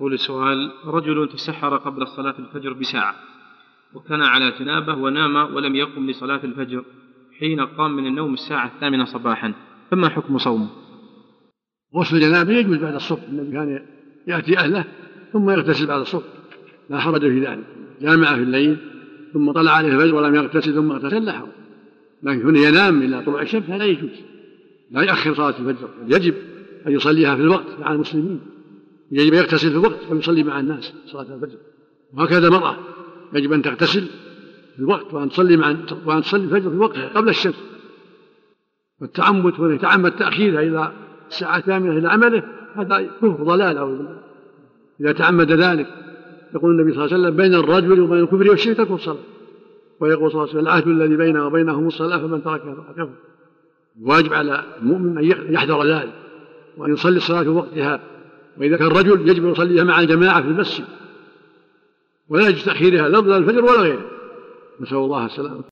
يقول السؤال رجل تسحر قبل صلاة الفجر بساعة وكان على جنابه ونام ولم يقم لصلاة الفجر حين قام من النوم الساعة الثامنة صباحا فما حكم صومه؟ غسل الجنابة يجوز بعد الصبح النبي كان يأتي أهله ثم يغتسل بعد الصبح لا حرج في ذلك جامع في الليل ثم طلع عليه الفجر ولم يغتسل ثم اغتسل لا حرج لكن كونه ينام إلى طلوع الشمس هذا يجوز لا يؤخر صلاة الفجر يجب أن يصليها في الوقت مع المسلمين يجب أن يغتسل في الوقت ويصلي مع الناس صلاة الفجر. وهكذا المرأة يجب أن تغتسل في الوقت وأن تصلي مع وأن تصلي الفجر في وقتها قبل الشمس. والتعمد وأن يتعمد تأخيرها إلى الساعة الثامنة إلى عمله هذا كفر ضلال أو إذا تعمد ذلك يقول النبي صلى الله عليه وسلم بين الرجل وبين الكفر والشرك ترك الصلاة. ويقول صلى الله عليه وسلم العهد الذي بينه وبينهم الصلاة فمن تركها فقد كفر. الواجب على المؤمن أن يحذر ذلك وأن يصلي الصلاة في وقتها وإذا كان رجل يجب أن يصليها مع الجماعة في المسجد ولا يجوز تأخيرها لا الفجر ولا غيره. نسأل الله السلامة.